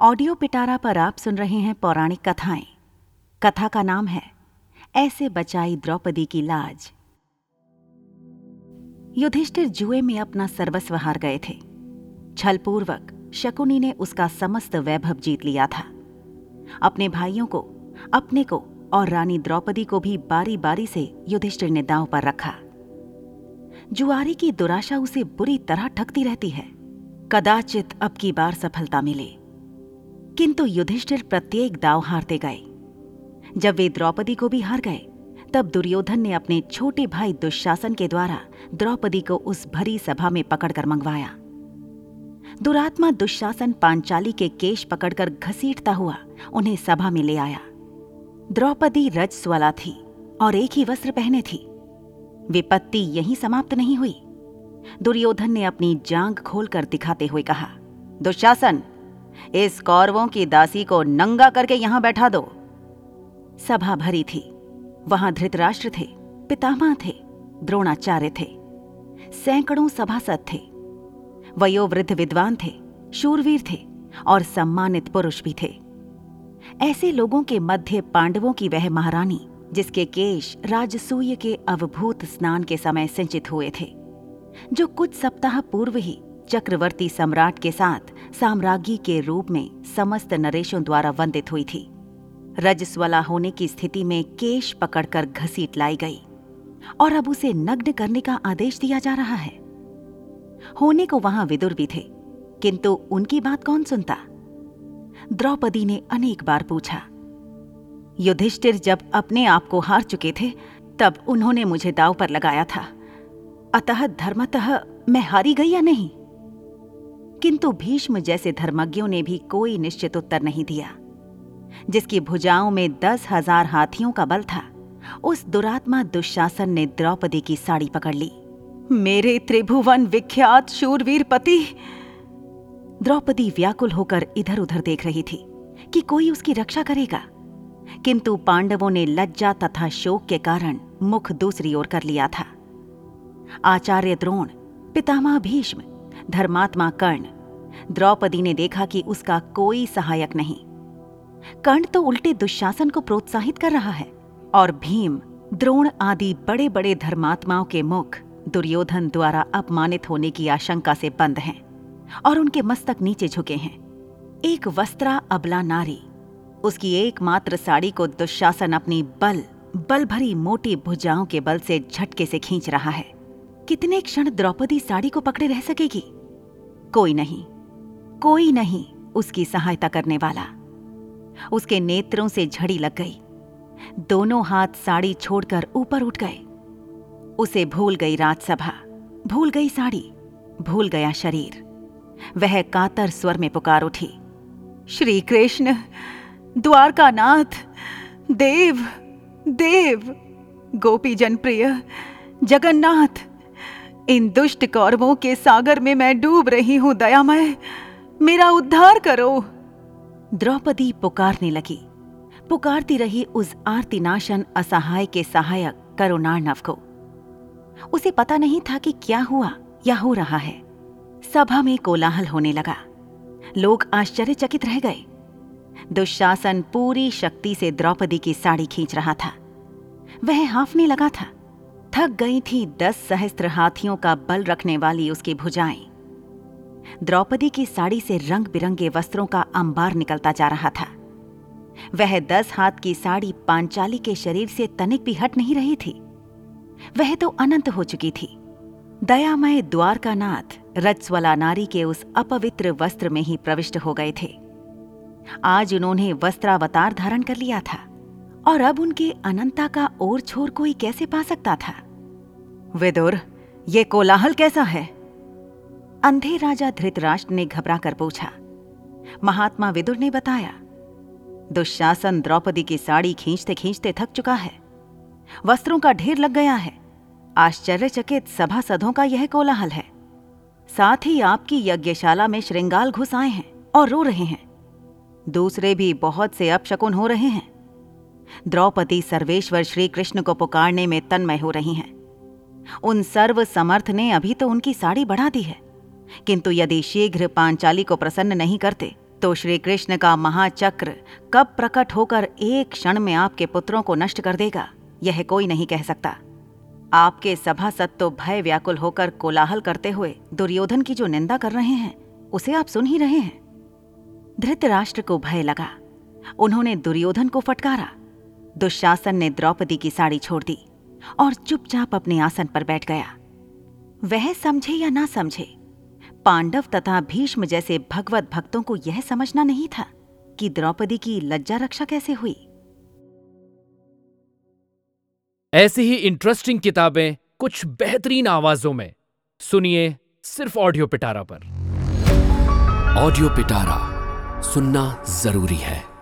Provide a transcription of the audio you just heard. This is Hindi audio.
ऑडियो पिटारा पर आप सुन रहे हैं पौराणिक कथाएँ। कथा का नाम है, ऐसे बचाई द्रौपदी की लाज। युधिष्ठिर जुए में अपना सर्वस्व हार गए थे। छलपूर्वक शकुनी ने उसका समस्त वैभव जीत लिया था। अपने भाइयों को, अपने को और रानी द्रौपदी को भी बारी बारी से युधिष्ठिर ने दांव पर रखा। जुआरी की दुराशा उसे बुरी तरह ठगती रहती है। कदाचित अब की बार सफलता मिले। किंतु युधिष्ठिर प्रत्येक दाव हारते गए। जब वे द्रौपदी को भी हार गए, तब दुर्योधन ने अपने छोटे भाई दुशासन के द्वारा द्रौपदी को उस भरी सभा में पकड़कर मंगवाया। दुरात्मा दुशासन पांचाली के केश पकड़कर घसीटता हुआ उन्हें सभा में ले आया। द्रौपदी रजस्वला थी और एक ही वस्त्र पहने थी। विपत्ति यहीं समाप्त नहीं हुई। दुर्योधन ने अपनी जांग खोलकर दिखाते हुए कहा, दुशासन इस कौरवों की दासी को नंगा करके यहाँ बैठा दो। सभा भरी थी। वहाँ धृतराष्ट्र थे, पितामह थे, द्रोणाचार्य थे, सैकड़ों सभासद थे। वयोवृद्ध विद्वान थे, शूरवीर थे और सम्मानित पुरुष भी थे। ऐसे लोगों के मध्य पांडवों की वह महारानी, जिसके केश राजसूय के अवभूत स्नान के समय सिंचित हुए थे, जो कुछ सप्ताह पूर्व ही चक्रवर्ती सम्राट के साथ साम्राज्ञी के रूप में समस्त नरेशों द्वारा वंदित हुई थी। रजस्वला होने की स्थिति में केश पकड़कर घसीट लाई गई और अब उसे नग्न करने का आदेश दिया जा रहा है। होने को वहाँ विदुर भी थे, किंतु उनकी बात कौन सुनता? द्रौपदी ने अनेक बार पूछा, युधिष्ठिर जब अपने आप को हार चुके थे, तब उन्होंने मुझे दाव पर लगाया था। अतः धर्मतः मैं हारी गई या नहीं? किंतु भीष्म जैसे धर्मज्ञों ने भी कोई निश्चित उत्तर नहीं दिया। जिसकी भुजाओं में दस हज़ार हाथियों का बल था, उस दुरात्मा दुशासन ने द्रौपदी की साड़ी पकड़ ली। मेरे त्रिभुवन विख्यात शूरवीर पति! द्रौपदी व्याकुल होकर इधर उधर देख रही थी कि कोई उसकी रक्षा करेगा। किंतु पांडवों ने लज्जा तथा शोक के कारण मुख दूसरी ओर कर लिया था। आचार्य द्रोण, पितामह भीष्म धर्मात्मा कर्ण। द्रौपदी ने देखा कि उसका कोई सहायक नहीं। कर्ण तो उल्टे दुशासन को प्रोत्साहित कर रहा है, और भीम, द्रोण आदि बड़े बड़े धर्मात्माओं के मुख दुर्योधन द्वारा अपमानित होने की आशंका से बंद हैं, और उनके मस्तक नीचे झुके हैं। एक वस्त्रा अबला नारी, उसकी एकमात्र साड़ी को दुशासन अपनी बल बल भरी मोटी भुजाओं के बल से झटके से खींच रहा है। कितने क्षण द्रौपदी साड़ी को पकड़े रह सकेगी? कोई नहीं कोई नहीं उसकी सहायता करने वाला। उसके नेत्रों से झड़ी लग गई। दोनों हाथ साड़ी छोड़कर ऊपर उठ गए। उसे भूल गई राजसभा, भूल गई साड़ी, भूल गया शरीर। वह कातर स्वर में पुकार उठी, श्री कृष्ण द्वारका नाथ देव देव गोपी जनप्रिय जगन्नाथ इन दुष्ट कौरवों के सागर में मैं डूब रही हूँ दयामय मेरा उद्धार करो। द्रौपदी पुकारने लगी। पुकारती रही उस आरतीनाशन असहाय के सहायक करुणार्णव को। उसे पता नहीं था कि क्या हुआ, या हो रहा है। सभा में कोलाहल होने लगा। लोग आश्चर्यचकित रह गए। दुशासन पूरी शक्ति से द्रौपदी की साड़ी खींच रहा था। वह हाफने लगा था। थक गई थी दस सहस्त्र हाथियों का बल रखने वाली उसकी भुजाएँ। द्रौपदी की साड़ी से रंग बिरंगे वस्त्रों का अंबार निकलता जा रहा था। वह दस हाथ की साड़ी पांचाली के शरीर से तनिक भी हट नहीं रही थी। वह तो अनंत हो चुकी थी। दयामय द्वारकानाथ, रजस्वला नारी के उस अपवित्र वस्त्र में ही प्रविष्ट हो गए थे। आज उन्होंने वस्त्रावतार धारण कर लिया था। और अब उनके अनंता का और छोर कोई कैसे पा सकता था? विदुर, ये कोलाहल कैसा है? अंधे राजा धृतराष्ट्र ने घबरा कर पूछा। महात्मा विदुर ने बताया, दुशासन द्रौपदी की साड़ी खींचते खींचते थक चुका है। वस्त्रों का ढेर लग गया है। आश्चर्यचकित सभासदों का यह कोलाहल है। साथ ही आपकी यज्ञशाला में श्रृंगाल घुस आए हैं और रो रहे हैं। दूसरे भी बहुत से अपशकुन हो रहे हैं। द्रौपदी सर्वेश्वर श्री कृष्ण को पुकारने में तन्मय हो रही हैं। उन सर्व समर्थ ने अभी तो उनकी साड़ी बढ़ा दी है। किंतु यदि शीघ्र पांचाली को प्रसन्न नहीं करते तो श्री कृष्ण का महाचक्र कब प्रकट होकर एक क्षण में आपके पुत्रों को नष्ट कर देगा, यह कोई नहीं कह सकता। आपके सभासद तो भय व्याकुल होकर कोलाहल करते हुए दुर्योधन की जो निंदा कर रहे हैं, उसे आप सुन ही रहे हैं। धृतराष्ट्र को भय लगा। उन्होंने दुर्योधन को फटकारा। दुशासन ने द्रौपदी की साड़ी छोड़ दी और चुपचाप अपने आसन पर बैठ गया। वह समझे या ना समझे पांडव तथा भीष्म जैसे भगवत भक्तों को यह समझना नहीं था कि द्रौपदी की लज्जा रक्षा कैसे हुई। ऐसी ही इंटरेस्टिंग किताबें कुछ बेहतरीन आवाजों में। सुनिए सिर्फ़ ऑडियो पिटारा पर। ऑडियो पिटारा सुनना ज़रूरी है।